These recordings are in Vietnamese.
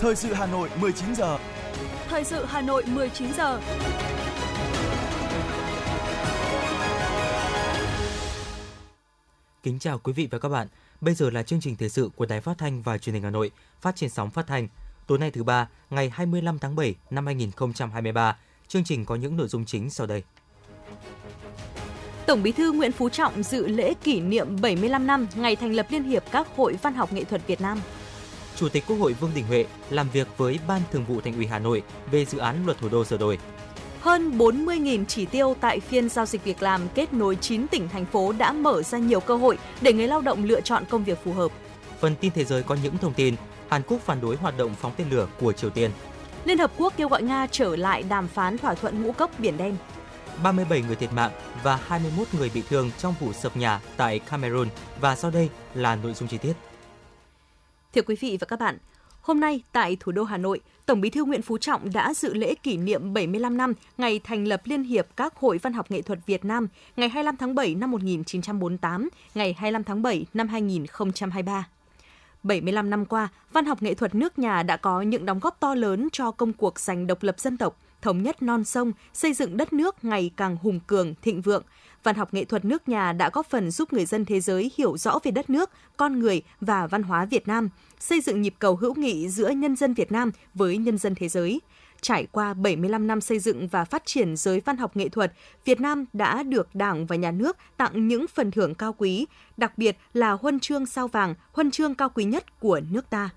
Thời sự Hà Nội 19 giờ. Thời sự Hà Nội 19 giờ. Kính chào quý vị và các bạn. Bây giờ là chương trình thời sự của Đài Phát thanh và Truyền hình Hà Nội, phát trên sóng phát thanh. Tối nay thứ ba, ngày 25 tháng 7 năm 2023. Chương trình có những nội dung chính sau đây. Tổng Bí thư Nguyễn Phú Trọng dự lễ kỷ niệm 75 năm ngày thành lập Liên hiệp các hội văn học nghệ thuật Việt Nam. Chủ tịch Quốc hội Vương Đình Huệ làm việc với Ban Thường vụ Thành ủy Hà Nội về dự án luật thủ đô sửa đổi. Hơn 40.000 chỉ tiêu tại phiên giao dịch việc làm kết nối 9 tỉnh thành phố đã mở ra nhiều cơ hội để người lao động lựa chọn công việc phù hợp. Phần tin thế giới có những thông tin Hàn Quốc phản đối hoạt động phóng tên lửa của Triều Tiên. Liên Hợp Quốc kêu gọi Nga trở lại đàm phán thỏa thuận ngũ cốc Biển Đen. 37 người thiệt mạng và 21 người bị thương trong vụ sập nhà tại Cameroon và sau đây là nội dung chi tiết. Thưa quý vị và các bạn, hôm nay tại thủ đô Hà Nội, Tổng Bí thư Nguyễn Phú Trọng đã dự lễ kỷ niệm 75 năm ngày thành lập Liên hiệp các hội văn học nghệ thuật Việt Nam ngày 25 tháng 7 năm 1948, ngày 25 tháng 7 năm 2023. 75 năm qua, văn học nghệ thuật nước nhà đã có những đóng góp to lớn cho công cuộc giành độc lập dân tộc, thống nhất non sông, xây dựng đất nước ngày càng hùng cường, thịnh vượng. Văn học nghệ thuật nước nhà đã góp phần giúp người dân thế giới hiểu rõ về đất nước, con người và văn hóa Việt Nam, xây dựng nhịp cầu hữu nghị giữa nhân dân Việt Nam với nhân dân thế giới. Trải qua 75 năm xây dựng và phát triển giới văn học nghệ thuật, Việt Nam đã được Đảng và Nhà nước tặng những phần thưởng cao quý, đặc biệt là huân chương sao vàng, huân chương cao quý nhất của nước ta.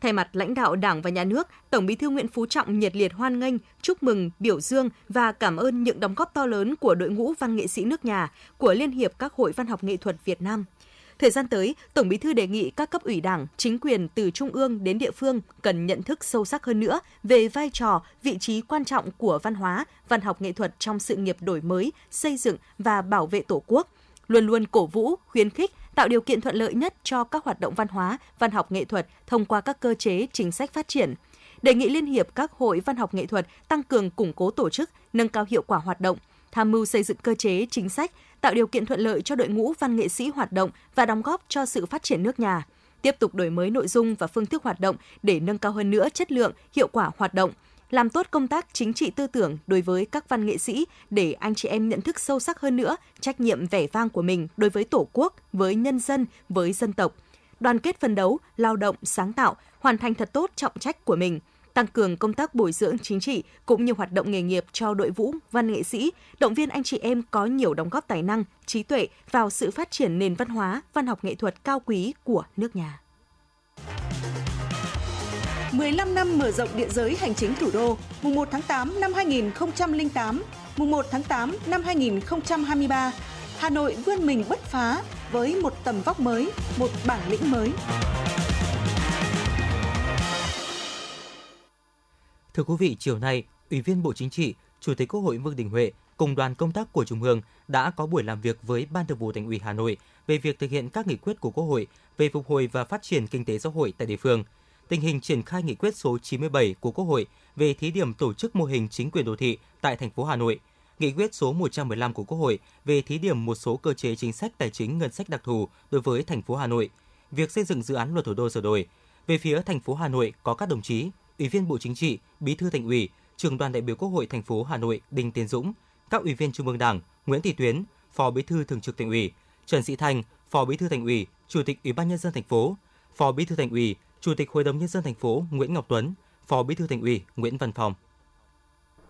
Thay mặt lãnh đạo Đảng và Nhà nước, Tổng Bí thư Nguyễn Phú Trọng nhiệt liệt hoan nghênh, chúc mừng, biểu dương và cảm ơn những đóng góp to lớn của đội ngũ văn nghệ sĩ nước nhà, của Liên hiệp các hội văn học nghệ thuật Việt Nam. Thời gian tới, Tổng Bí thư đề nghị các cấp ủy Đảng, chính quyền từ trung ương đến địa phương cần nhận thức sâu sắc hơn nữa về vai trò, vị trí quan trọng của văn hóa, văn học nghệ thuật trong sự nghiệp đổi mới, xây dựng và bảo vệ Tổ quốc, luôn luôn cổ vũ, khuyến khích, tạo điều kiện thuận lợi nhất cho các hoạt động văn hóa, văn học nghệ thuật thông qua các cơ chế chính sách phát triển. Đề nghị Liên hiệp các hội văn học nghệ thuật tăng cường củng cố tổ chức, nâng cao hiệu quả hoạt động, tham mưu xây dựng cơ chế chính sách, tạo điều kiện thuận lợi cho đội ngũ văn nghệ sĩ hoạt động và đóng góp cho sự phát triển nước nhà. Tiếp tục đổi mới nội dung và phương thức hoạt động để nâng cao hơn nữa chất lượng, hiệu quả hoạt động, làm tốt công tác chính trị tư tưởng đối với các văn nghệ sĩ để anh chị em nhận thức sâu sắc hơn nữa trách nhiệm vẻ vang của mình đối với Tổ quốc, với nhân dân, với dân tộc. Đoàn kết phấn đấu, lao động, sáng tạo, hoàn thành thật tốt trọng trách của mình – tăng cường công tác bồi dưỡng chính trị cũng như hoạt động nghề nghiệp cho đội vũ văn nghệ sĩ, động viên anh chị em có nhiều đóng góp tài năng, trí tuệ vào sự phát triển nền văn hóa, văn học nghệ thuật cao quý của nước nhà. 15 năm mở rộng địa giới hành chính thủ đô, mùng 1 tháng 8 năm 2008, mùng 1 tháng 8 năm 2023, Hà Nội vươn mình bứt phá với một tầm vóc mới, một bản lĩnh mới. Thưa quý vị, chiều nay, Ủy viên Bộ Chính trị, Chủ tịch Quốc hội Vương Đình Huệ cùng đoàn công tác của Trung ương đã có buổi làm việc với Ban Thường vụ Thành ủy Hà Nội về việc thực hiện các nghị quyết của Quốc hội về phục hồi và phát triển kinh tế xã hội tại địa phương, tình hình triển khai nghị quyết số 97 của Quốc hội về thí điểm tổ chức mô hình chính quyền đô thị tại thành phố Hà Nội, nghị quyết số 115 của Quốc hội về thí điểm một số cơ chế chính sách tài chính ngân sách đặc thù đối với thành phố Hà Nội, việc xây dựng dự án luật thủ đô sửa đổi. Về phía thành phố Hà Nội có các đồng chí Ủy viên Bộ Chính trị, Bí thư Thành ủy, Trưởng đoàn đại biểu Quốc hội thành phố Hà Nội Đinh Tiến Dũng, các ủy viên Trung ương Đảng Nguyễn Thị Tuyến, Phó Bí thư Thường trực Thành ủy, Trần Sĩ Thành, Phó Bí thư Thành ủy, Chủ tịch Ủy ban nhân dân thành phố, Phó Bí thư Thành ủy, Chủ tịch Hội đồng nhân dân thành phố Nguyễn Ngọc Tuấn, Phó Bí thư Thành ủy Nguyễn Văn Phòng.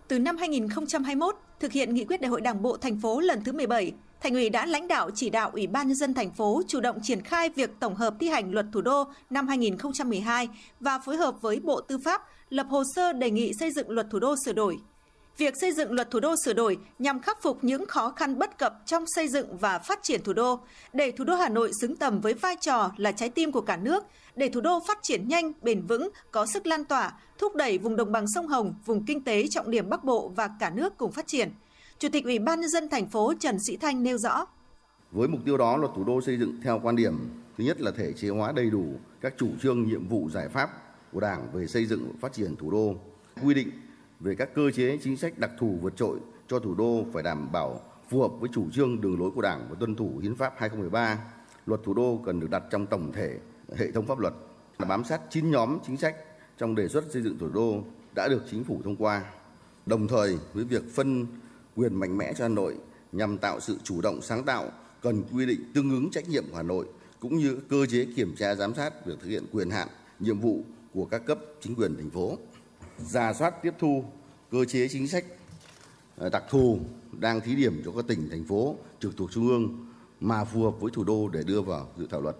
Từ năm 2021, thực hiện nghị quyết Đại hội Đảng bộ thành phố lần thứ 17, Thành ủy đã lãnh đạo chỉ đạo Ủy ban nhân dân thành phố chủ động triển khai việc tổng hợp thi hành luật thủ đô năm 2012 và phối hợp với Bộ Tư pháp lập hồ sơ đề nghị xây dựng luật thủ đô sửa đổi. Việc xây dựng luật thủ đô sửa đổi nhằm khắc phục những khó khăn bất cập trong xây dựng và phát triển thủ đô, để thủ đô Hà Nội xứng tầm với vai trò là trái tim của cả nước, để thủ đô phát triển nhanh, bền vững, có sức lan tỏa, thúc đẩy vùng đồng bằng sông Hồng, vùng kinh tế trọng điểm Bắc Bộ và cả nước cùng phát triển – Chủ tịch Ủy ban nhân dân thành phố Trần Sĩ Thanh nêu rõ. Với mục tiêu đó, luật thủ đô xây dựng theo quan điểm thứ nhất là thể chế hóa đầy đủ các chủ trương, nhiệm vụ, giải pháp của Đảng về xây dựng phát triển thủ đô, quy định về các cơ chế chính sách đặc thù vượt trội cho thủ đô phải đảm bảo phù hợp với chủ trương đường lối của Đảng và tuân thủ hiến pháp 2013. Luật thủ đô cần được đặt trong tổng thể hệ thống pháp luật là bám sát chín nhóm chính sách trong đề xuất xây dựng thủ đô đã được chính phủ thông qua. Đồng thời với việc phân quyền mạnh mẽ cho Hà Nội nhằm tạo sự chủ động sáng tạo cần quy định tương ứng trách nhiệm của Hà Nội cũng như cơ chế kiểm tra giám sát việc thực hiện quyền hạn, nhiệm vụ của các cấp chính quyền thành phố. Ra soát tiếp thu cơ chế chính sách ờ, đặc thù đang thí điểm cho các tỉnh thành phố trực thuộc trung ương mà phù hợp với thủ đô để đưa vào dự thảo luật.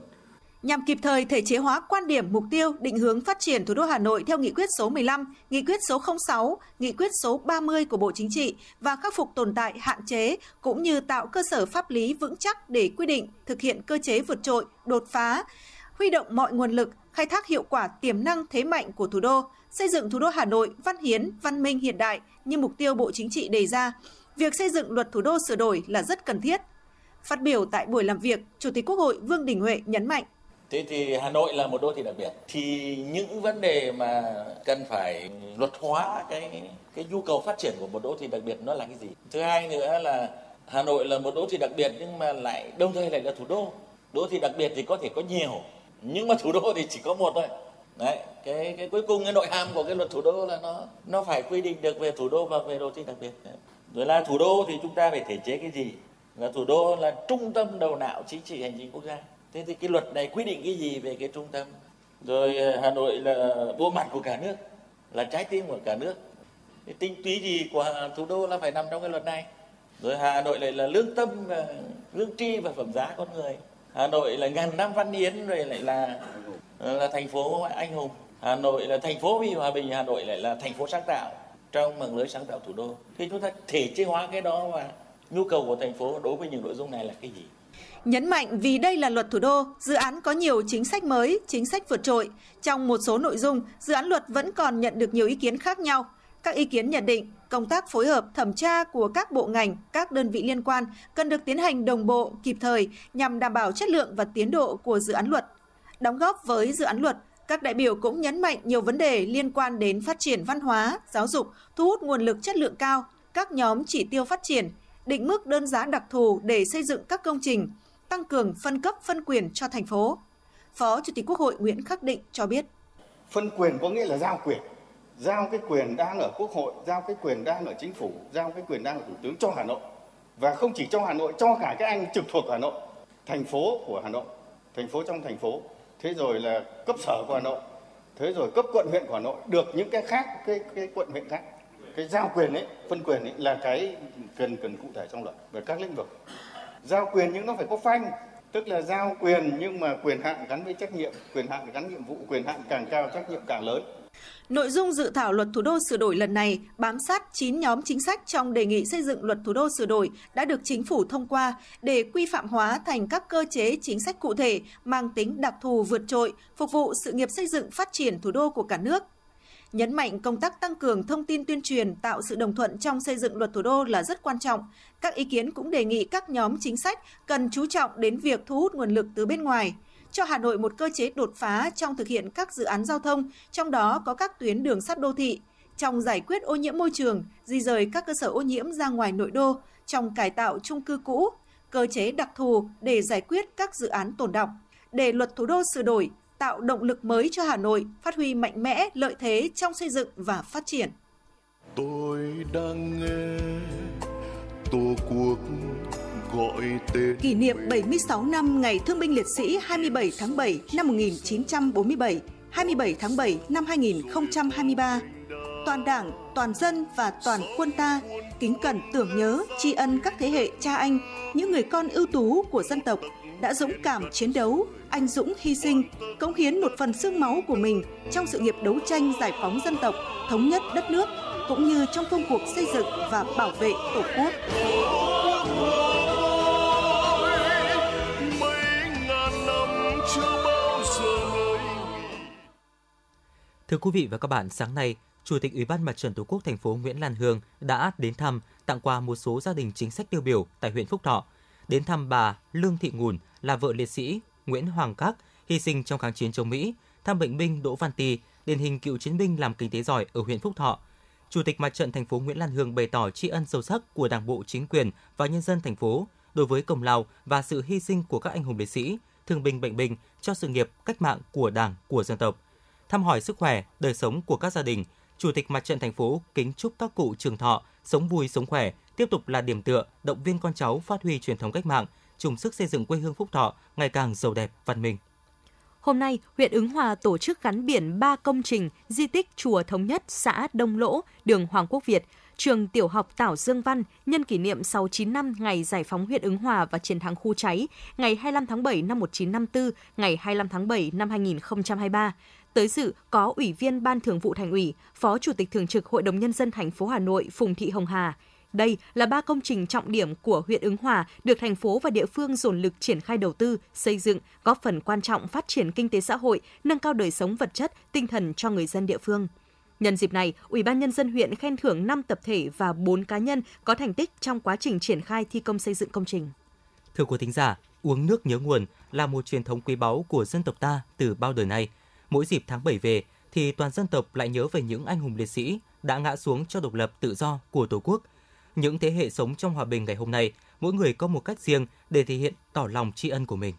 Nhằm kịp thời thể chế hóa quan điểm, mục tiêu, định hướng phát triển thủ đô Hà Nội theo nghị quyết số 15, nghị quyết số 06, nghị quyết số 30 của Bộ Chính trị và khắc phục tồn tại hạn chế cũng như tạo cơ sở pháp lý vững chắc để quy định thực hiện cơ chế vượt trội, đột phá, huy động mọi nguồn lực, khai thác hiệu quả tiềm năng thế mạnh của thủ đô, xây dựng thủ đô Hà Nội văn hiến, văn minh hiện đại như mục tiêu Bộ Chính trị đề ra. Việc xây dựng luật thủ đô sửa đổi là rất cần thiết. Phát biểu tại buổi làm việc, Chủ tịch Quốc hội Vương Đình Huệ nhấn mạnh Thế thì Hà Nội là một đô thị đặc biệt thì những vấn đề mà cần phải luật hóa cái cái nhu cầu phát triển của một đô thị đặc biệt nó là cái gì? Thứ hai nữa là Hà Nội là một đô thị đặc biệt nhưng mà lại đồng thời lại là thủ đô. Đô thị đặc biệt thì có thể có nhiều nhưng mà thủ đô thì chỉ có một thôi. Đấy, cái cái cuối cùng cái nội hàm của cái luật thủ đô là nó nó phải quy định được về thủ đô và về đô thị đặc biệt. Rồi là thủ đô thì chúng ta phải thể chế cái gì? Là thủ đô là trung tâm đầu não chính trị hành chính quốc gia. Thế thì cái luật này quy định cái gì về cái trung tâm? Rồi ờ, hà nội là bộ mặt của cả nước là trái tim của cả nước. Cái tinh túy gì của thủ đô là phải nằm trong cái luật này. Rồi hà nội lại là lương tâm ờ, lương tri và phẩm giá con người. Hà nội là ngàn năm văn hiến rồi lại là Ờ, là thành phố anh hùng hà nội là thành phố vì hòa bình hà nội lại là thành phố sáng tạo trong mạng lưới sáng tạo thủ đô thì chúng ta thể chế hóa cái đó và nhu cầu của thành phố đối với những nội dung này là cái gì Nhấn mạnh vì đây là luật thủ đô, dự án có nhiều chính sách mới, chính sách vượt trội. Trong một số nội dung, dự án luật vẫn còn nhận được nhiều ý kiến khác nhau. Các ý kiến nhận định công tác phối hợp thẩm tra của các bộ ngành, các đơn vị liên quan cần được tiến hành đồng bộ, kịp thời nhằm đảm bảo chất lượng và tiến độ của dự án luật. Đóng góp với dự án luật, các đại biểu cũng nhấn mạnh nhiều vấn đề liên quan đến phát triển văn hóa, giáo dục, thu hút nguồn lực chất lượng cao, các nhóm chỉ tiêu phát triển, định mức đơn giá đặc thù để xây dựng các công trình, tăng cường phân cấp phân quyền cho thành phố. Phó Chủ tịch Quốc hội Nguyễn Khắc Định cho biết. Phân quyền có nghĩa là giao quyền. Giao cái quyền đang ở Quốc hội, giao cái quyền đang ở chính phủ, giao cái quyền đang ở Thủ tướng cho Hà Nội. Và không chỉ cho Hà Nội, cho cả các anh trực thuộc Hà Nội, thành phố của Hà Nội, thành phố trong thành phố, thế rồi là cấp sở của Hà Nội, thế rồi cấp quận huyện của Hà Nội, được những cái khác, cái, cái quận huyện khác. Cái giao quyền ấy, phân quyền ấy là cái cần cần cụ thể trong luật về các lĩnh vực. Giao quyền nhưng nó phải có phanh. Tức là giao quyền nhưng mà quyền hạn gắn với trách nhiệm quyền hạn gắn nhiệm vụ quyền hạn càng cao trách nhiệm càng lớn. Nội dung dự thảo luật thủ đô sửa đổi lần này bám sát 9 nhóm chính sách trong đề nghị xây dựng luật thủ đô sửa đổi đã được chính phủ thông qua để quy phạm hóa thành các cơ chế chính sách cụ thể mang tính đặc thù vượt trội, phục vụ sự nghiệp xây dựng phát triển thủ đô của cả nước nhấn mạnh công tác tăng cường thông tin tuyên truyền tạo sự đồng thuận trong xây dựng luật thủ đô là rất quan trọng. Các ý kiến cũng đề nghị các nhóm chính sách cần chú trọng đến việc thu hút nguồn lực từ bên ngoài, cho Hà Nội một cơ chế đột phá trong thực hiện các dự án giao thông, trong đó có các tuyến đường sắt đô thị, trong giải quyết ô nhiễm môi trường, di rời các cơ sở ô nhiễm ra ngoài nội đô, trong cải tạo chung cư cũ, cơ chế đặc thù để giải quyết các dự án tồn động. Để luật thủ đô sửa đổi, tạo động lực mới cho Hà Nội phát huy mạnh mẽ lợi thế trong xây dựng và phát triển. Tôi đang nghe Tổ quốc gọi tên Kỷ niệm 76 năm Ngày Thương binh Liệt sĩ 27 tháng 7 năm 1947, 27 tháng 7 năm 2023 toàn Đảng, toàn dân và toàn quân ta kính cẩn tưởng nhớ, tri ân các thế hệ cha anh, những người con ưu tú của dân tộc đã dũng cảm chiến đấu, anh dũng hy sinh, cống hiến một phần xương máu của mình trong sự nghiệp đấu tranh giải phóng dân tộc, thống nhất đất nước, cũng như trong công cuộc xây dựng và bảo vệ Tổ quốc. Thưa quý vị và các bạn, sáng nay, Chủ tịch Ủy ban Mặt trận Tổ quốc thành phố Nguyễn Lan Hương đã đến thăm, tặng quà một số gia đình chính sách tiêu biểu tại huyện Phúc Thọ. Đến thăm bà Lương Thị Ngùn là vợ liệt sĩ Nguyễn Hoàng Các hy sinh trong kháng chiến chống Mỹ, thăm bệnh binh Đỗ Văn Tì, điển hình cựu chiến binh làm kinh tế giỏi ở huyện Phúc Thọ. Chủ tịch Mặt trận thành phố Nguyễn Lan Hương bày tỏ tri ân sâu sắc của Đảng bộ, chính quyền và nhân dân thành phố đối với công lao và sự hy sinh của các anh hùng liệt sĩ, thương binh bệnh binh cho sự nghiệp cách mạng của Đảng, của dân tộc thăm hỏi sức khỏe, đời sống của các gia đình. Chủ tịch Mặt trận thành phố kính chúc các cụ trường thọ, sống vui sống khỏe, tiếp tục là điểm tựa, động viên con cháu phát huy truyền thống cách mạng, chung sức xây dựng quê hương Phúc Thọ ngày càng giàu đẹp, văn minh. Hôm nay, huyện Ứng Hòa tổ chức gắn biển 3 công trình di tích Chùa Thống Nhất, xã Đông Lỗ, đường Hoàng Quốc Việt, trường tiểu học Tảo Dương Văn nhân kỷ niệm 69 năm ngày giải phóng huyện Ứng Hòa và chiến thắng khu cháy, ngày 25 tháng 7 năm 1954, ngày 25 tháng 7 năm 2023. Tới dự có Ủy viên Ban Thường vụ Thành ủy, Phó Chủ tịch Thường trực Hội đồng Nhân dân thành phố Hà Nội Phùng Thị Hồng Hà, đây là ba công trình trọng điểm của huyện Ứng Hòa được thành phố và địa phương dồn lực triển khai đầu tư, xây dựng, góp phần quan trọng phát triển kinh tế xã hội, nâng cao đời sống vật chất, tinh thần cho người dân địa phương. Nhân dịp này, Ủy ban nhân dân huyện khen thưởng 5 tập thể và 4 cá nhân có thành tích trong quá trình triển khai thi công xây dựng công trình. Thưa quý thính giả, uống nước nhớ nguồn là một truyền thống quý báu của dân tộc ta từ bao đời nay. Mỗi dịp tháng 7 về thì toàn dân tộc lại nhớ về những anh hùng liệt sĩ đã ngã xuống cho độc lập tự do của Tổ quốc – những thế hệ sống trong hòa bình ngày hôm nay, mỗi người có một cách riêng để thể hiện tỏ lòng tri ân của mình.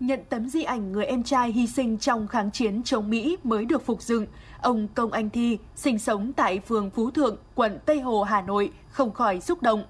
Nhận tấm di ảnh người em trai hy sinh trong kháng chiến chống Mỹ mới được phục dựng, ông Công Anh Thi, sinh sống tại phường Phú Thượng, quận Tây Hồ, Hà Nội, không khỏi xúc động.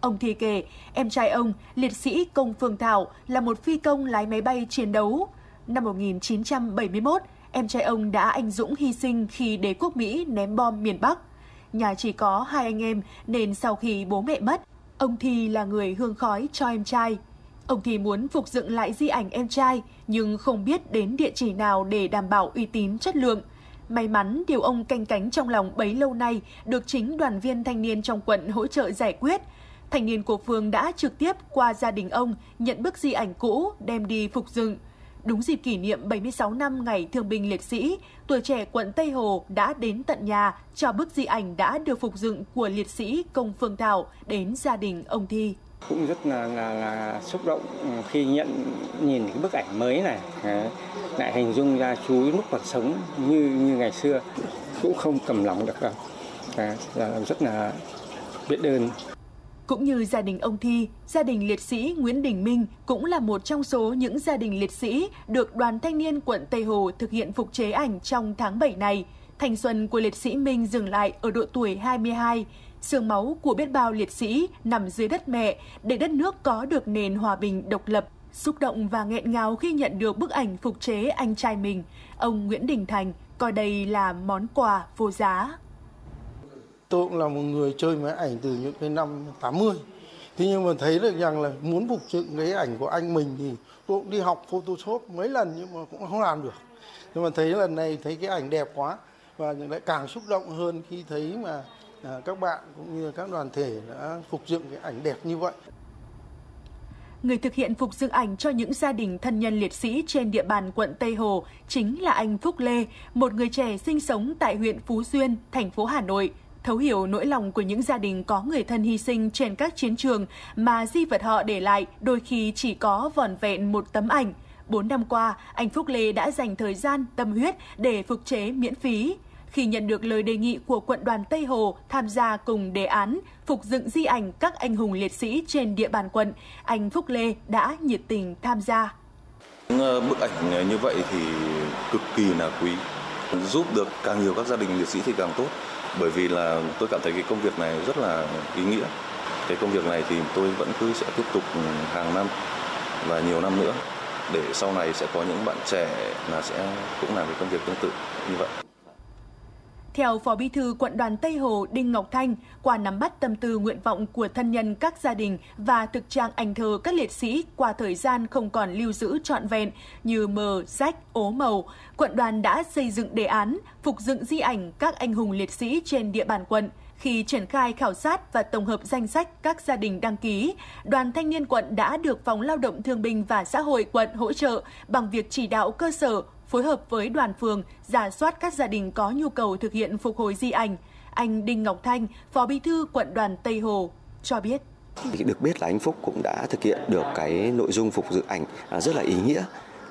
Ông Thi kể, em trai ông, liệt sĩ Công Phương Thảo, là một phi công lái máy bay chiến đấu. Năm 1971, em trai ông đã anh dũng hy sinh khi đế quốc Mỹ ném bom miền Bắc – Nhà chỉ có hai anh em nên sau khi bố mẹ mất, ông Thi là người hương khói cho em trai. Ông Thi muốn phục dựng lại di ảnh em trai nhưng không biết đến địa chỉ nào để đảm bảo uy tín chất lượng. May mắn điều ông canh cánh trong lòng bấy lâu nay được chính đoàn viên thanh niên trong quận hỗ trợ giải quyết. Thanh niên của phường đã trực tiếp qua gia đình ông nhận bức di ảnh cũ đem đi phục dựng. Đúng dịp kỷ niệm 76 năm ngày thương binh liệt sĩ, tuổi trẻ quận Tây Hồ đã đến tận nhà cho bức di ảnh đã được phục dựng của liệt sĩ Công Phương Thảo đến gia đình ông Thi. Cũng rất là, là, là xúc động khi nhận nhìn cái bức ảnh mới này, lại hình dung ra chú lúc còn sống như như ngày xưa, cũng không cầm lòng được đâu. là rất là biết ơn cũng như gia đình ông Thi, gia đình liệt sĩ Nguyễn Đình Minh cũng là một trong số những gia đình liệt sĩ được Đoàn Thanh niên quận Tây Hồ thực hiện phục chế ảnh trong tháng 7 này. Thành xuân của liệt sĩ Minh dừng lại ở độ tuổi 22. Sương máu của biết bao liệt sĩ nằm dưới đất mẹ để đất nước có được nền hòa bình độc lập. Xúc động và nghẹn ngào khi nhận được bức ảnh phục chế anh trai mình, ông Nguyễn Đình Thành coi đây là món quà vô giá tôi cũng là một người chơi máy ảnh từ những cái năm 80 thế nhưng mà thấy được rằng là muốn phục dựng cái ảnh của anh mình thì tôi cũng đi học photoshop mấy lần nhưng mà cũng không làm được. Nhưng mà thấy lần này thấy cái ảnh đẹp quá và lại càng xúc động hơn khi thấy mà à, các bạn cũng như các đoàn thể đã phục dựng cái ảnh đẹp như vậy. Người thực hiện phục dựng ảnh cho những gia đình thân nhân liệt sĩ trên địa bàn quận Tây Hồ chính là anh Phúc Lê, một người trẻ sinh sống tại huyện Phú Xuyên, thành phố Hà Nội thấu hiểu nỗi lòng của những gia đình có người thân hy sinh trên các chiến trường mà di vật họ để lại đôi khi chỉ có vỏn vẹn một tấm ảnh. Bốn năm qua, anh Phúc Lê đã dành thời gian, tâm huyết để phục chế miễn phí. Khi nhận được lời đề nghị của quận đoàn Tây Hồ tham gia cùng đề án phục dựng di ảnh các anh hùng liệt sĩ trên địa bàn quận, anh Phúc Lê đã nhiệt tình tham gia. Ờ, bức ảnh ờ, như vậy thì cực kỳ là quý, giúp được càng nhiều các gia đình liệt sĩ thì càng tốt bởi vì là tôi cảm thấy cái công việc này rất là ý nghĩa. Cái công việc này thì tôi vẫn cứ sẽ tiếp tục ừ, hàng năm và nhiều năm nữa để sau này sẽ có những bạn trẻ là sẽ cũng làm cái công việc tương tự như vậy theo Phó Bí thư Quận đoàn Tây Hồ Đinh Ngọc Thanh, qua nắm bắt tâm tư nguyện vọng của thân nhân các gia đình và thực trạng ảnh thờ các liệt sĩ qua thời gian không còn lưu giữ trọn vẹn như mờ, rách, ố màu, quận đoàn đã xây dựng đề án phục dựng di ảnh các anh hùng liệt sĩ trên địa bàn quận. Khi triển khai khảo sát và tổng hợp danh sách các gia đình đăng ký, Đoàn Thanh niên quận đã được Phòng Lao động Thương binh và Xã hội quận hỗ trợ bằng việc chỉ đạo cơ sở phối hợp với đoàn phường giả soát các gia đình có nhu cầu thực hiện phục hồi di ảnh. Anh Đinh Ngọc Thanh, Phó Bí thư quận đoàn Tây Hồ cho biết. Được biết là anh Phúc cũng đã thực hiện được cái nội dung phục dựng ảnh à, rất là ý nghĩa.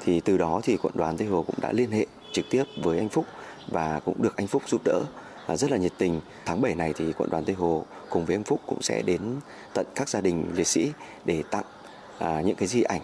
Thì từ đó thì quận đoàn Tây Hồ cũng đã liên hệ trực tiếp với anh Phúc và cũng được anh Phúc giúp đỡ rất là nhiệt tình. Tháng 7 này thì quận đoàn Tây Hồ cùng với em Phúc cũng sẽ đến tận các gia đình liệt sĩ để tặng à, những cái di ảnh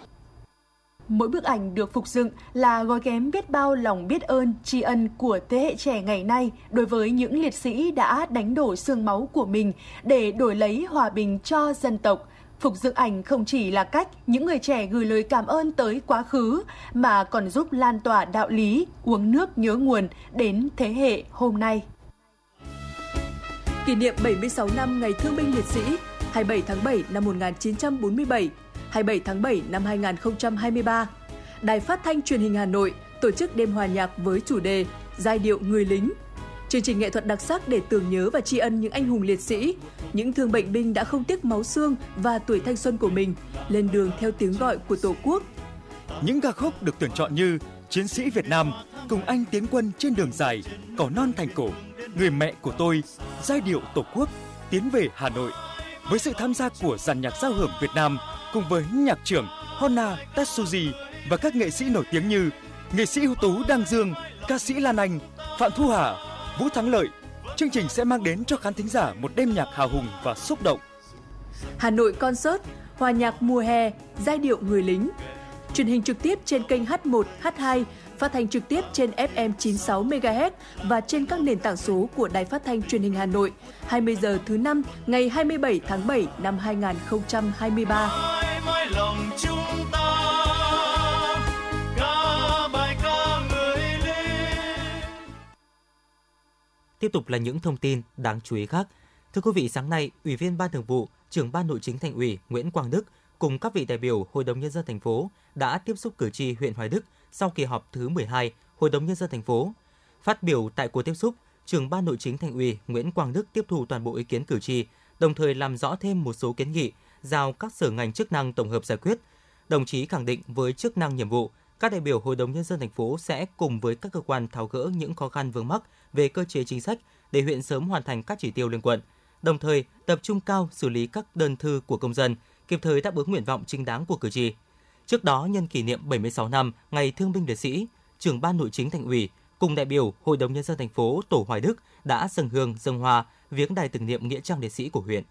Mỗi bức ảnh được phục dựng là gói ghém biết bao lòng biết ơn, tri ân của thế hệ trẻ ngày nay đối với những liệt sĩ đã đánh đổ xương máu của mình để đổi lấy hòa bình cho dân tộc. Phục dựng ảnh không chỉ là cách những người trẻ gửi lời cảm ơn tới quá khứ, mà còn giúp lan tỏa đạo lý, uống nước nhớ nguồn đến thế hệ hôm nay. Kỷ niệm 76 năm Ngày Thương binh Liệt sĩ 27 tháng 7 năm 1947, 27 tháng 7 năm 2023. Đài Phát thanh Truyền hình Hà Nội tổ chức đêm hòa nhạc với chủ đề Giai điệu người lính. Chương trình nghệ thuật đặc sắc để tưởng nhớ và tri ân những anh hùng liệt sĩ, những thương bệnh binh đã không tiếc máu xương và tuổi thanh xuân của mình lên đường theo tiếng gọi của Tổ quốc. Những ca khúc được tuyển chọn như Chiến sĩ Việt Nam, Cùng anh tiến quân trên đường dài, Cỏ non thành cổ, Người mẹ của tôi, Giai điệu Tổ quốc, Tiến về Hà Nội. Với sự tham gia của dàn nhạc giao hưởng Việt Nam cùng với nhạc trưởng Honna Tetsuji và các nghệ sĩ nổi tiếng như nghệ sĩ ưu tú Đăng Dương, ca sĩ Lan Anh, Phạm Thu Hà, Vũ Thắng Lợi. Chương trình sẽ mang đến cho khán thính giả một đêm nhạc hào hùng và xúc động. Hà Nội Concert, hòa nhạc mùa hè, giai điệu người lính. Truyền hình trực tiếp trên kênh H1, H2, phát thanh trực tiếp trên FM 96 MHz và trên các nền tảng số của Đài Phát thanh Truyền hình Hà Nội. 20 giờ thứ năm ngày 27 tháng 7 năm 2023. Mãi lòng chúng ta Tiếp tục là những thông tin đáng chú ý khác. Thưa quý vị, sáng nay, Ủy viên Ban Thường vụ, trưởng Ban Nội chính Thành ủy Nguyễn Quang Đức cùng các vị đại biểu Hội đồng nhân dân thành phố đã tiếp xúc cử tri huyện Hoài Đức sau kỳ họp thứ 12 Hội đồng nhân dân thành phố. Phát biểu tại cuộc tiếp xúc, trưởng ban nội chính thành ủy Nguyễn Quang Đức tiếp thu toàn bộ ý kiến cử tri, đồng thời làm rõ thêm một số kiến nghị, giao các sở ngành chức năng tổng hợp giải quyết. Đồng chí khẳng định với chức năng nhiệm vụ, các đại biểu Hội đồng nhân dân thành phố sẽ cùng với các cơ quan tháo gỡ những khó khăn vướng mắc về cơ chế chính sách để huyện sớm hoàn thành các chỉ tiêu liên quận. Đồng thời, tập trung cao xử lý các đơn thư của công dân, kịp thời đáp ứng nguyện vọng chính đáng của cử tri. Trước đó, nhân kỷ niệm 76 năm Ngày Thương binh Liệt sĩ, trưởng ban nội chính thành ủy cùng đại biểu Hội đồng nhân dân thành phố Tổ Hoài Đức đã dâng hương dâng hoa viếng đài tưởng niệm nghĩa trang liệt sĩ của huyện.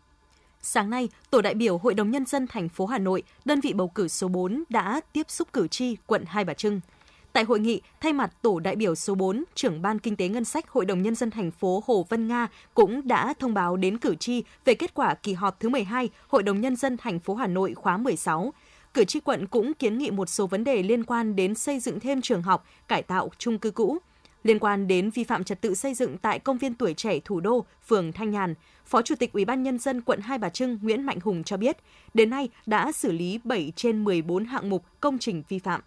Sáng nay, tổ đại biểu Hội đồng nhân dân thành phố Hà Nội, đơn vị bầu cử số 4 đã tiếp xúc cử tri quận Hai Bà Trưng. Tại hội nghị, thay mặt tổ đại biểu số 4, trưởng ban kinh tế ngân sách Hội đồng nhân dân thành phố Hồ Vân Nga cũng đã thông báo đến cử tri về kết quả kỳ họp thứ 12 Hội đồng nhân dân thành phố Hà Nội khóa 16 cử tri quận cũng kiến nghị một số vấn đề liên quan đến xây dựng thêm trường học, cải tạo chung cư cũ. Liên quan đến vi phạm trật tự xây dựng tại công viên tuổi trẻ thủ đô, phường Thanh Nhàn, Phó Chủ tịch Ủy ban nhân dân quận Hai Bà Trưng Nguyễn Mạnh Hùng cho biết, đến nay đã xử lý 7 trên 14 hạng mục công trình vi phạm.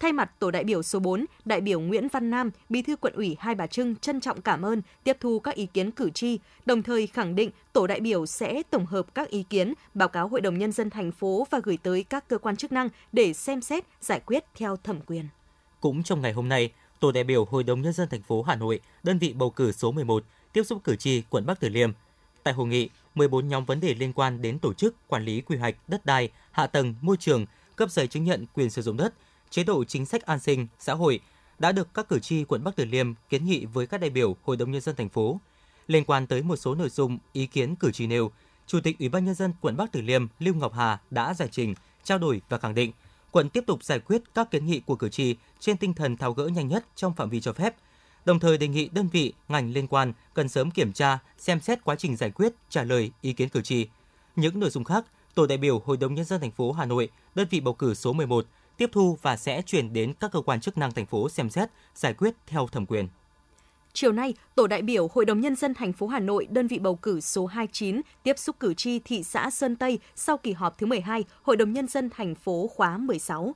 Thay mặt tổ đại biểu số 4, đại biểu Nguyễn Văn Nam, Bí thư quận ủy Hai Bà Trưng trân trọng cảm ơn, tiếp thu các ý kiến cử tri, đồng thời khẳng định tổ đại biểu sẽ tổng hợp các ý kiến, báo cáo Hội đồng nhân dân thành phố và gửi tới các cơ quan chức năng để xem xét giải quyết theo thẩm quyền. Cũng trong ngày hôm nay, tổ đại biểu Hội đồng nhân dân thành phố Hà Nội, đơn vị bầu cử số 11 tiếp xúc cử tri quận Bắc Từ Liêm. Tại hội nghị, 14 nhóm vấn đề liên quan đến tổ chức, quản lý quy hoạch, đất đai, hạ tầng, môi trường, cấp giấy chứng nhận quyền sử dụng đất, chế độ chính sách an sinh xã hội đã được các cử tri quận Bắc Từ Liêm kiến nghị với các đại biểu Hội đồng nhân dân thành phố. Liên quan tới một số nội dung ý kiến cử tri nêu, Chủ tịch Ủy ban nhân dân quận Bắc Từ Liêm Lưu Ngọc Hà đã giải trình, trao đổi và khẳng định quận tiếp tục giải quyết các kiến nghị của cử tri trên tinh thần tháo gỡ nhanh nhất trong phạm vi cho phép. Đồng thời đề nghị đơn vị, ngành liên quan cần sớm kiểm tra, xem xét quá trình giải quyết, trả lời ý kiến cử tri. Những nội dung khác, tổ đại biểu Hội đồng nhân dân thành phố Hà Nội, đơn vị bầu cử số 11 tiếp thu và sẽ chuyển đến các cơ quan chức năng thành phố xem xét, giải quyết theo thẩm quyền. Chiều nay, tổ đại biểu Hội đồng nhân dân thành phố Hà Nội, đơn vị bầu cử số 29 tiếp xúc cử tri thị xã Sơn Tây sau kỳ họp thứ 12 Hội đồng nhân dân thành phố khóa 16.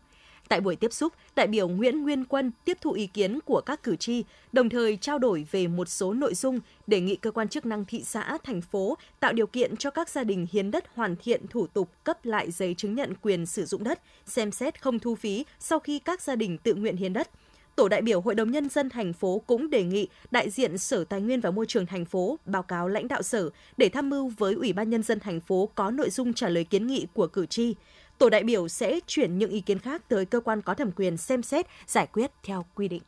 Tại buổi tiếp xúc, đại biểu Nguyễn Nguyên Quân tiếp thu ý kiến của các cử tri, đồng thời trao đổi về một số nội dung đề nghị cơ quan chức năng thị xã, thành phố tạo điều kiện cho các gia đình hiến đất hoàn thiện thủ tục cấp lại giấy chứng nhận quyền sử dụng đất, xem xét không thu phí sau khi các gia đình tự nguyện hiến đất. Tổ đại biểu Hội đồng Nhân dân thành phố cũng đề nghị đại diện Sở Tài nguyên và Môi trường thành phố báo cáo lãnh đạo sở để tham mưu với Ủy ban Nhân dân thành phố có nội dung trả lời kiến nghị của cử tri tổ đại biểu sẽ chuyển những ý kiến khác tới cơ quan có thẩm quyền xem xét, giải quyết theo quy định.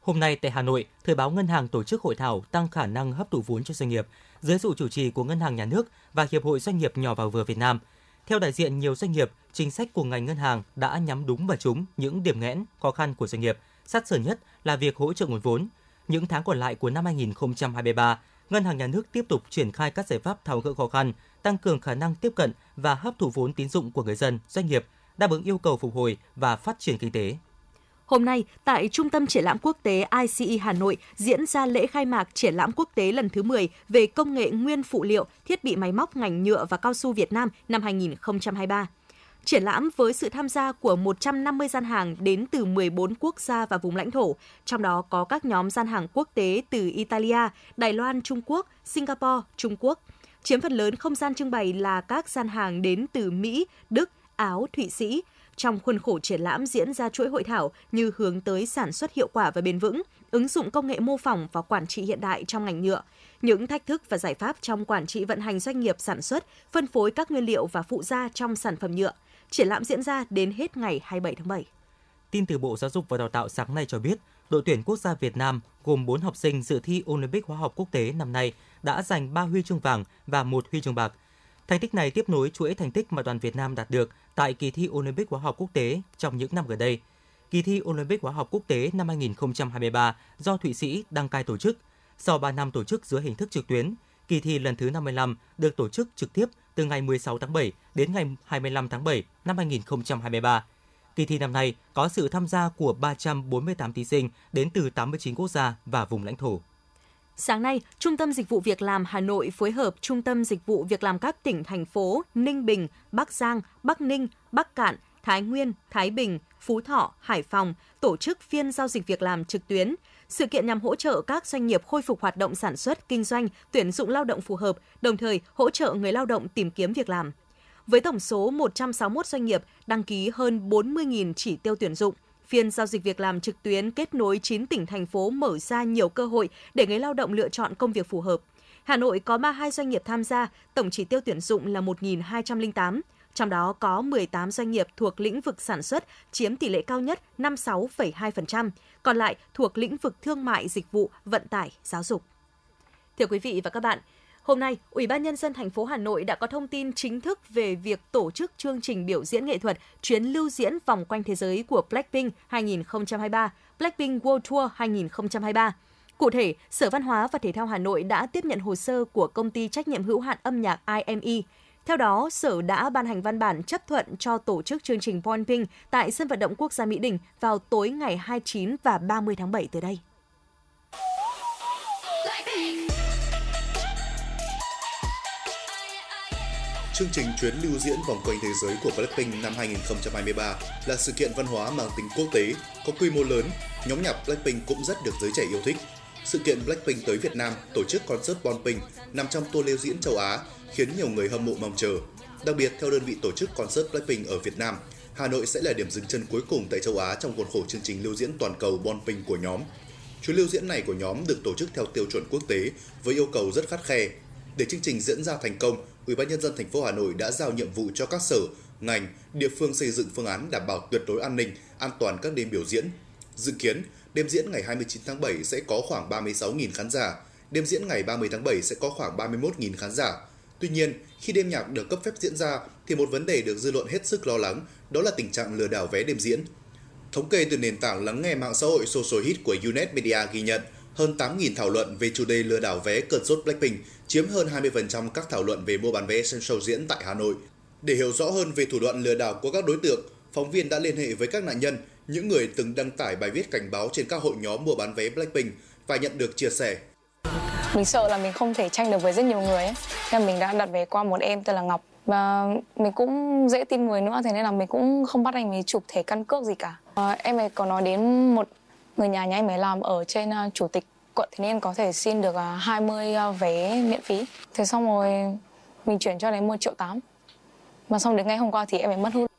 Hôm nay tại Hà Nội, Thời báo Ngân hàng tổ chức hội thảo tăng khả năng hấp thụ vốn cho doanh nghiệp dưới sự chủ trì của Ngân hàng Nhà nước và Hiệp hội Doanh nghiệp nhỏ và vừa Việt Nam. Theo đại diện nhiều doanh nghiệp, chính sách của ngành ngân hàng đã nhắm đúng và trúng những điểm nghẽn, khó khăn của doanh nghiệp. Sát sườn nhất là việc hỗ trợ nguồn vốn. Những tháng còn lại của năm 2023, Ngân hàng Nhà nước tiếp tục triển khai các giải pháp tháo gỡ khó khăn, tăng cường khả năng tiếp cận và hấp thụ vốn tín dụng của người dân, doanh nghiệp, đáp ứng yêu cầu phục hồi và phát triển kinh tế. Hôm nay, tại Trung tâm Triển lãm Quốc tế ICE Hà Nội diễn ra lễ khai mạc triển lãm quốc tế lần thứ 10 về công nghệ nguyên phụ liệu, thiết bị máy móc ngành nhựa và cao su Việt Nam năm 2023. Triển lãm với sự tham gia của 150 gian hàng đến từ 14 quốc gia và vùng lãnh thổ, trong đó có các nhóm gian hàng quốc tế từ Italia, Đài Loan, Trung Quốc, Singapore, Trung Quốc. Chiếm phần lớn không gian trưng bày là các gian hàng đến từ Mỹ, Đức, Áo, Thụy Sĩ, trong khuôn khổ triển lãm diễn ra chuỗi hội thảo như hướng tới sản xuất hiệu quả và bền vững, ứng dụng công nghệ mô phỏng và quản trị hiện đại trong ngành nhựa, những thách thức và giải pháp trong quản trị vận hành doanh nghiệp sản xuất, phân phối các nguyên liệu và phụ gia trong sản phẩm nhựa. Triển lãm diễn ra đến hết ngày 27 tháng 7. Tin từ Bộ Giáo dục và Đào tạo sáng nay cho biết, đội tuyển quốc gia Việt Nam gồm 4 học sinh dự thi Olympic hóa học quốc tế năm nay đã giành 3 huy chương vàng và một huy chương bạc. Thành tích này tiếp nối chuỗi thành tích mà đoàn Việt Nam đạt được tại kỳ thi Olympic hóa học quốc tế trong những năm gần đây. Kỳ thi Olympic hóa học quốc tế năm 2023 do Thụy Sĩ đăng cai tổ chức. Sau 3 năm tổ chức dưới hình thức trực tuyến, kỳ thi lần thứ 55 được tổ chức trực tiếp từ ngày 16 tháng 7 đến ngày 25 tháng 7 năm 2023. Kỳ thi năm nay có sự tham gia của 348 thí sinh đến từ 89 quốc gia và vùng lãnh thổ. Sáng nay, Trung tâm Dịch vụ Việc làm Hà Nội phối hợp Trung tâm Dịch vụ Việc làm các tỉnh, thành phố Ninh Bình, Bắc Giang, Bắc Ninh, Bắc Cạn, Thái Nguyên, Thái Bình, Phú Thọ, Hải Phòng tổ chức phiên giao dịch việc làm trực tuyến. Sự kiện nhằm hỗ trợ các doanh nghiệp khôi phục hoạt động sản xuất, kinh doanh, tuyển dụng lao động phù hợp, đồng thời hỗ trợ người lao động tìm kiếm việc làm. Với tổng số 161 doanh nghiệp đăng ký hơn 40.000 chỉ tiêu tuyển dụng, Phiên giao dịch việc làm trực tuyến kết nối 9 tỉnh thành phố mở ra nhiều cơ hội để người lao động lựa chọn công việc phù hợp. Hà Nội có 32 doanh nghiệp tham gia, tổng chỉ tiêu tuyển dụng là 1.208. Trong đó có 18 doanh nghiệp thuộc lĩnh vực sản xuất chiếm tỷ lệ cao nhất 56,2%, còn lại thuộc lĩnh vực thương mại, dịch vụ, vận tải, giáo dục. Thưa quý vị và các bạn, Hôm nay, Ủy ban nhân dân thành phố Hà Nội đã có thông tin chính thức về việc tổ chức chương trình biểu diễn nghệ thuật chuyến lưu diễn vòng quanh thế giới của Blackpink 2023, Blackpink World Tour 2023. Cụ thể, Sở Văn hóa và Thể thao Hà Nội đã tiếp nhận hồ sơ của công ty trách nhiệm hữu hạn âm nhạc IME. Theo đó, Sở đã ban hành văn bản chấp thuận cho tổ chức chương trình Pointing tại sân vận động quốc gia Mỹ Đình vào tối ngày 29 và 30 tháng 7 tới đây. Chương trình chuyến lưu diễn vòng quanh thế giới của Blackpink năm 2023 là sự kiện văn hóa mang tính quốc tế, có quy mô lớn, nhóm nhạc Blackpink cũng rất được giới trẻ yêu thích. Sự kiện Blackpink tới Việt Nam tổ chức concert Bonping nằm trong tour lưu diễn châu Á khiến nhiều người hâm mộ mong chờ. Đặc biệt theo đơn vị tổ chức concert Blackpink ở Việt Nam, Hà Nội sẽ là điểm dừng chân cuối cùng tại châu Á trong khuôn khổ chương trình lưu diễn toàn cầu Bonping của nhóm. Chuyến lưu diễn này của nhóm được tổ chức theo tiêu chuẩn quốc tế với yêu cầu rất khắt khe. Để chương trình diễn ra thành công, Ủy ban nhân dân thành phố Hà Nội đã giao nhiệm vụ cho các sở, ngành, địa phương xây dựng phương án đảm bảo tuyệt đối an ninh, an toàn các đêm biểu diễn. Dự kiến, đêm diễn ngày 29 tháng 7 sẽ có khoảng 36.000 khán giả, đêm diễn ngày 30 tháng 7 sẽ có khoảng 31.000 khán giả. Tuy nhiên, khi đêm nhạc được cấp phép diễn ra thì một vấn đề được dư luận hết sức lo lắng, đó là tình trạng lừa đảo vé đêm diễn. Thống kê từ nền tảng lắng nghe mạng xã hội Social Hit của Unet Media ghi nhận, hơn 8.000 thảo luận về chủ đề lừa đảo vé concert Blackpink, chiếm hơn 20% các thảo luận về mua bán vé xem show diễn tại Hà Nội. Để hiểu rõ hơn về thủ đoạn lừa đảo của các đối tượng, phóng viên đã liên hệ với các nạn nhân, những người từng đăng tải bài viết cảnh báo trên các hội nhóm mua bán vé Blackpink và nhận được chia sẻ. Mình sợ là mình không thể tranh được với rất nhiều người ấy. Nên mình đã đặt vé qua một em tên là Ngọc và mình cũng dễ tin người nữa thế nên là mình cũng không bắt anh ấy chụp thẻ căn cước gì cả. À, em ấy có nói đến một người nhà nhà em ấy làm ở trên uh, chủ tịch quận thì nên có thể xin được uh, 20 uh, vé miễn phí thế xong rồi mình chuyển cho đấy một triệu tám. mà xong đến ngày hôm qua thì em ấy mất hút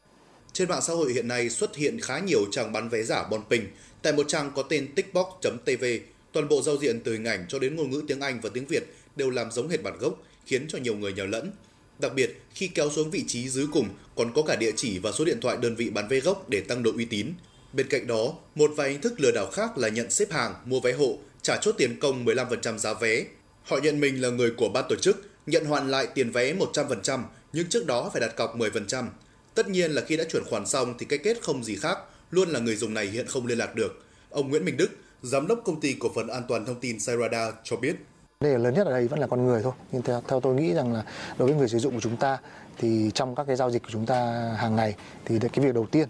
trên mạng xã hội hiện nay xuất hiện khá nhiều trang bán vé giả bon ping tại một trang có tên tickbox.tv toàn bộ giao diện từ hình ảnh cho đến ngôn ngữ tiếng Anh và tiếng Việt đều làm giống hệt bản gốc khiến cho nhiều người nhầm lẫn Đặc biệt, khi kéo xuống vị trí dưới cùng còn có cả địa chỉ và số điện thoại đơn vị bán vé gốc để tăng độ uy tín. Bên cạnh đó, một vài hình thức lừa đảo khác là nhận xếp hàng, mua vé hộ, trả chốt tiền công 15% giá vé. Họ nhận mình là người của ban tổ chức, nhận hoàn lại tiền vé 100%, nhưng trước đó phải đặt cọc 10%. Tất nhiên là khi đã chuyển khoản xong thì cái kết không gì khác, luôn là người dùng này hiện không liên lạc được. Ông Nguyễn Minh Đức, giám đốc công ty cổ phần an toàn thông tin Sairada cho biết. Đề lớn nhất ở đây vẫn là con người thôi. Nhưng theo, theo tôi nghĩ rằng là đối với người sử dụng của chúng ta thì trong các cái giao dịch của chúng ta hàng ngày thì cái việc đầu tiên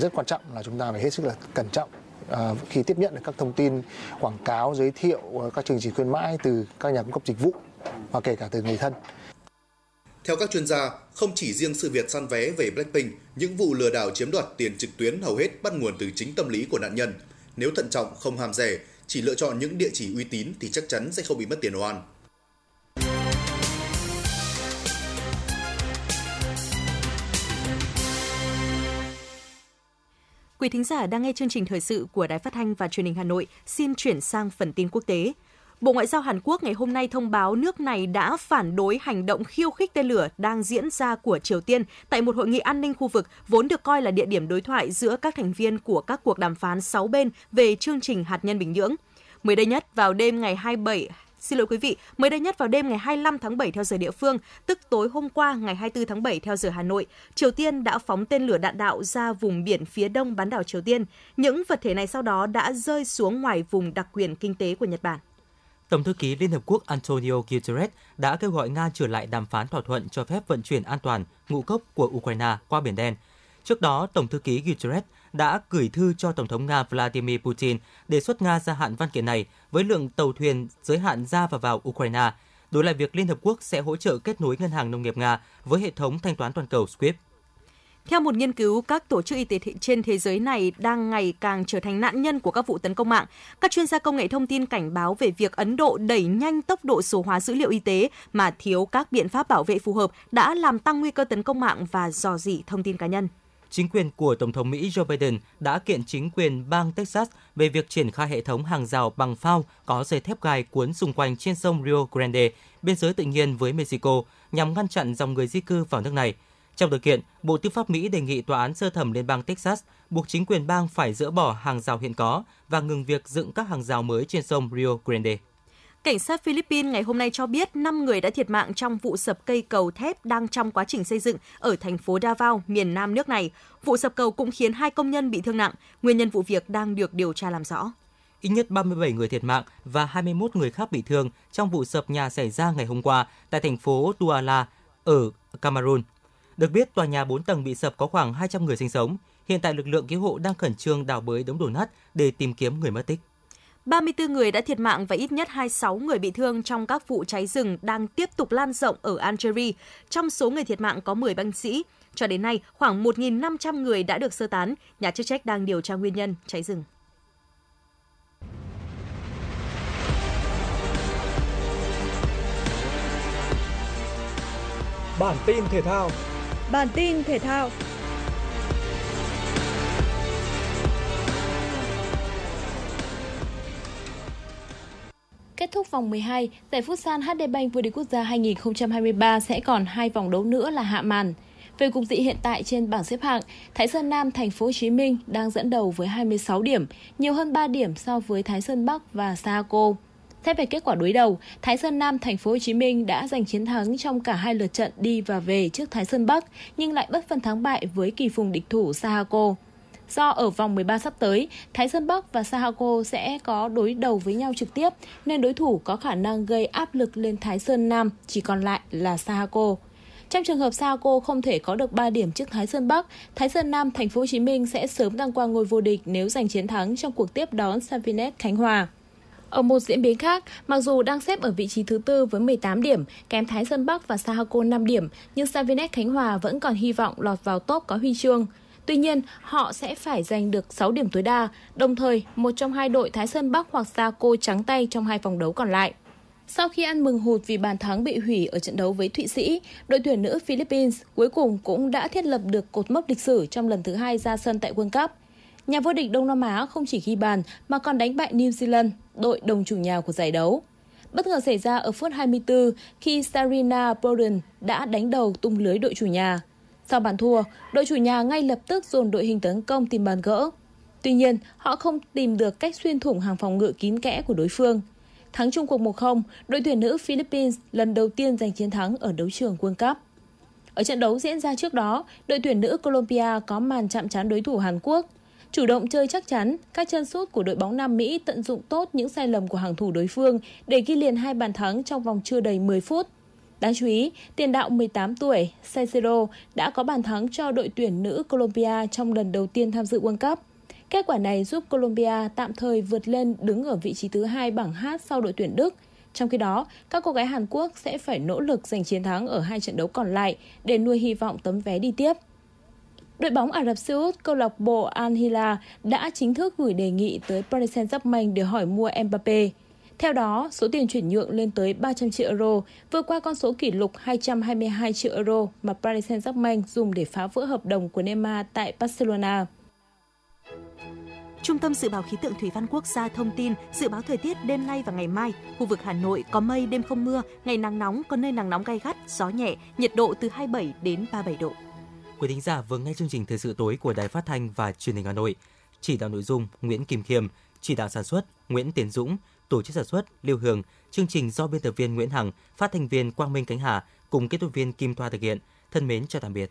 rất quan trọng là chúng ta phải hết sức là cẩn trọng à, khi tiếp nhận được các thông tin quảng cáo giới thiệu ờ, các chương trình khuyến mãi từ các nhà cung cấp dịch vụ và kể cả từ người thân. Theo các chuyên gia, không chỉ riêng sự việc săn vé về Blackpink, những vụ lừa đảo chiếm đoạt tiền trực tuyến hầu hết bắt nguồn từ chính tâm lý của nạn nhân. Nếu thận trọng, không ham rẻ, chỉ lựa chọn những địa chỉ uy tín thì chắc chắn sẽ không bị mất tiền oan. Quý thính giả đang nghe chương trình thời sự của Đài Phát thanh và Truyền hình Hà Nội, xin chuyển sang phần tin quốc tế. Bộ Ngoại giao Hàn Quốc ngày hôm nay thông báo nước này đã phản đối hành động khiêu khích tên lửa đang diễn ra của Triều Tiên tại một hội nghị an ninh khu vực vốn được coi là địa điểm đối thoại giữa các thành viên của các cuộc đàm phán 6 bên về chương trình hạt nhân Bình Nhưỡng. Mới đây nhất, vào đêm ngày 27 Xin lỗi quý vị, mới đây nhất vào đêm ngày 25 tháng 7 theo giờ địa phương, tức tối hôm qua ngày 24 tháng 7 theo giờ Hà Nội, Triều Tiên đã phóng tên lửa đạn đạo ra vùng biển phía đông bán đảo Triều Tiên. Những vật thể này sau đó đã rơi xuống ngoài vùng đặc quyền kinh tế của Nhật Bản. Tổng thư ký Liên Hợp Quốc Antonio Guterres đã kêu gọi Nga trở lại đàm phán thỏa thuận cho phép vận chuyển an toàn ngũ cốc của Ukraine qua Biển Đen. Trước đó, Tổng thư ký Guterres đã gửi thư cho Tổng thống Nga Vladimir Putin đề xuất Nga gia hạn văn kiện này với lượng tàu thuyền giới hạn ra và vào Ukraine, đối lại việc Liên Hợp Quốc sẽ hỗ trợ kết nối ngân hàng nông nghiệp Nga với hệ thống thanh toán toàn cầu SWIFT. Theo một nghiên cứu, các tổ chức y tế trên thế giới này đang ngày càng trở thành nạn nhân của các vụ tấn công mạng. Các chuyên gia công nghệ thông tin cảnh báo về việc Ấn Độ đẩy nhanh tốc độ số hóa dữ liệu y tế mà thiếu các biện pháp bảo vệ phù hợp đã làm tăng nguy cơ tấn công mạng và dò dỉ thông tin cá nhân. Chính quyền của Tổng thống Mỹ Joe Biden đã kiện chính quyền bang Texas về việc triển khai hệ thống hàng rào bằng phao có dây thép gai cuốn xung quanh trên sông Rio Grande, biên giới tự nhiên với Mexico, nhằm ngăn chặn dòng người di cư vào nước này. Trong điều kiện, Bộ Tư pháp Mỹ đề nghị Tòa án sơ thẩm liên bang Texas buộc chính quyền bang phải dỡ bỏ hàng rào hiện có và ngừng việc dựng các hàng rào mới trên sông Rio Grande. Cảnh sát Philippines ngày hôm nay cho biết 5 người đã thiệt mạng trong vụ sập cây cầu thép đang trong quá trình xây dựng ở thành phố Davao, miền nam nước này. Vụ sập cầu cũng khiến hai công nhân bị thương nặng. Nguyên nhân vụ việc đang được điều tra làm rõ. Ít nhất 37 người thiệt mạng và 21 người khác bị thương trong vụ sập nhà xảy ra ngày hôm qua tại thành phố Douala ở Cameroon. Được biết, tòa nhà 4 tầng bị sập có khoảng 200 người sinh sống. Hiện tại lực lượng cứu hộ đang khẩn trương đào bới đống đổ nát để tìm kiếm người mất tích. 34 người đã thiệt mạng và ít nhất 26 người bị thương trong các vụ cháy rừng đang tiếp tục lan rộng ở Algeria. Trong số người thiệt mạng có 10 binh sĩ. Cho đến nay, khoảng 1.500 người đã được sơ tán. Nhà chức trách đang điều tra nguyên nhân cháy rừng. Bản tin thể thao Bản tin thể thao Kết thúc vòng 12, giải Futsal HD Bank vô địch quốc gia 2023 sẽ còn hai vòng đấu nữa là hạ màn. Về cục diện hiện tại trên bảng xếp hạng, Thái Sơn Nam thành phố Hồ Chí Minh đang dẫn đầu với 26 điểm, nhiều hơn 3 điểm so với Thái Sơn Bắc và Saco. Xét về kết quả đối đầu, Thái Sơn Nam thành phố Hồ Chí Minh đã giành chiến thắng trong cả hai lượt trận đi và về trước Thái Sơn Bắc, nhưng lại bất phân thắng bại với kỳ phùng địch thủ Sahaco. Do ở vòng 13 sắp tới, Thái Sơn Bắc và Sahako sẽ có đối đầu với nhau trực tiếp, nên đối thủ có khả năng gây áp lực lên Thái Sơn Nam, chỉ còn lại là Sahako. Trong trường hợp Sahako không thể có được 3 điểm trước Thái Sơn Bắc, Thái Sơn Nam thành phố Hồ Chí Minh sẽ sớm đăng quang ngôi vô địch nếu giành chiến thắng trong cuộc tiếp đón Savinet Khánh Hòa. Ở một diễn biến khác, mặc dù đang xếp ở vị trí thứ tư với 18 điểm, kém Thái Sơn Bắc và Sahako 5 điểm, nhưng Savinet Khánh Hòa vẫn còn hy vọng lọt vào top có huy chương. Tuy nhiên, họ sẽ phải giành được 6 điểm tối đa, đồng thời một trong hai đội Thái Sơn Bắc hoặc Sa Cô trắng tay trong hai vòng đấu còn lại. Sau khi ăn mừng hụt vì bàn thắng bị hủy ở trận đấu với Thụy Sĩ, đội tuyển nữ Philippines cuối cùng cũng đã thiết lập được cột mốc lịch sử trong lần thứ hai ra sân tại World Cup. Nhà vô địch Đông Nam Á không chỉ ghi bàn mà còn đánh bại New Zealand, đội đồng chủ nhà của giải đấu. Bất ngờ xảy ra ở phút 24 khi Sarina Bowden đã đánh đầu tung lưới đội chủ nhà. Sau bàn thua, đội chủ nhà ngay lập tức dồn đội hình tấn công tìm bàn gỡ. Tuy nhiên, họ không tìm được cách xuyên thủng hàng phòng ngự kín kẽ của đối phương. Thắng chung cuộc 1-0, đội tuyển nữ Philippines lần đầu tiên giành chiến thắng ở đấu trường World Cup. Ở trận đấu diễn ra trước đó, đội tuyển nữ Colombia có màn chạm trán đối thủ Hàn Quốc. Chủ động chơi chắc chắn, các chân sút của đội bóng Nam Mỹ tận dụng tốt những sai lầm của hàng thủ đối phương để ghi liền hai bàn thắng trong vòng chưa đầy 10 phút. Đáng chú ý, tiền đạo 18 tuổi Caicedo đã có bàn thắng cho đội tuyển nữ Colombia trong lần đầu tiên tham dự World Cup. Kết quả này giúp Colombia tạm thời vượt lên đứng ở vị trí thứ hai bảng H sau đội tuyển Đức. Trong khi đó, các cô gái Hàn Quốc sẽ phải nỗ lực giành chiến thắng ở hai trận đấu còn lại để nuôi hy vọng tấm vé đi tiếp. Đội bóng Ả Rập Xê Út câu lạc bộ Al Hilal đã chính thức gửi đề nghị tới Paris Saint-Germain để hỏi mua Mbappe. Theo đó, số tiền chuyển nhượng lên tới 300 triệu euro, vượt qua con số kỷ lục 222 triệu euro mà Paris Saint-Germain dùng để phá vỡ hợp đồng của Neymar tại Barcelona. Trung tâm Dự báo Khí tượng Thủy văn Quốc gia thông tin dự báo thời tiết đêm nay và ngày mai, khu vực Hà Nội có mây, đêm không mưa, ngày nắng nóng, có nơi nắng nóng gai gắt, gió nhẹ, nhiệt độ từ 27 đến 37 độ. Quý thính giả vừa nghe chương trình thời sự tối của Đài Phát thanh và Truyền hình Hà Nội. Chỉ đạo nội dung Nguyễn Kim Khiêm, chỉ đạo sản xuất Nguyễn Tiến Dũng, tổ chức sản xuất Lưu Hương, chương trình do biên tập viên Nguyễn Hằng, phát thanh viên Quang Minh Cánh Hà cùng kết thúc viên Kim Thoa thực hiện. Thân mến chào tạm biệt.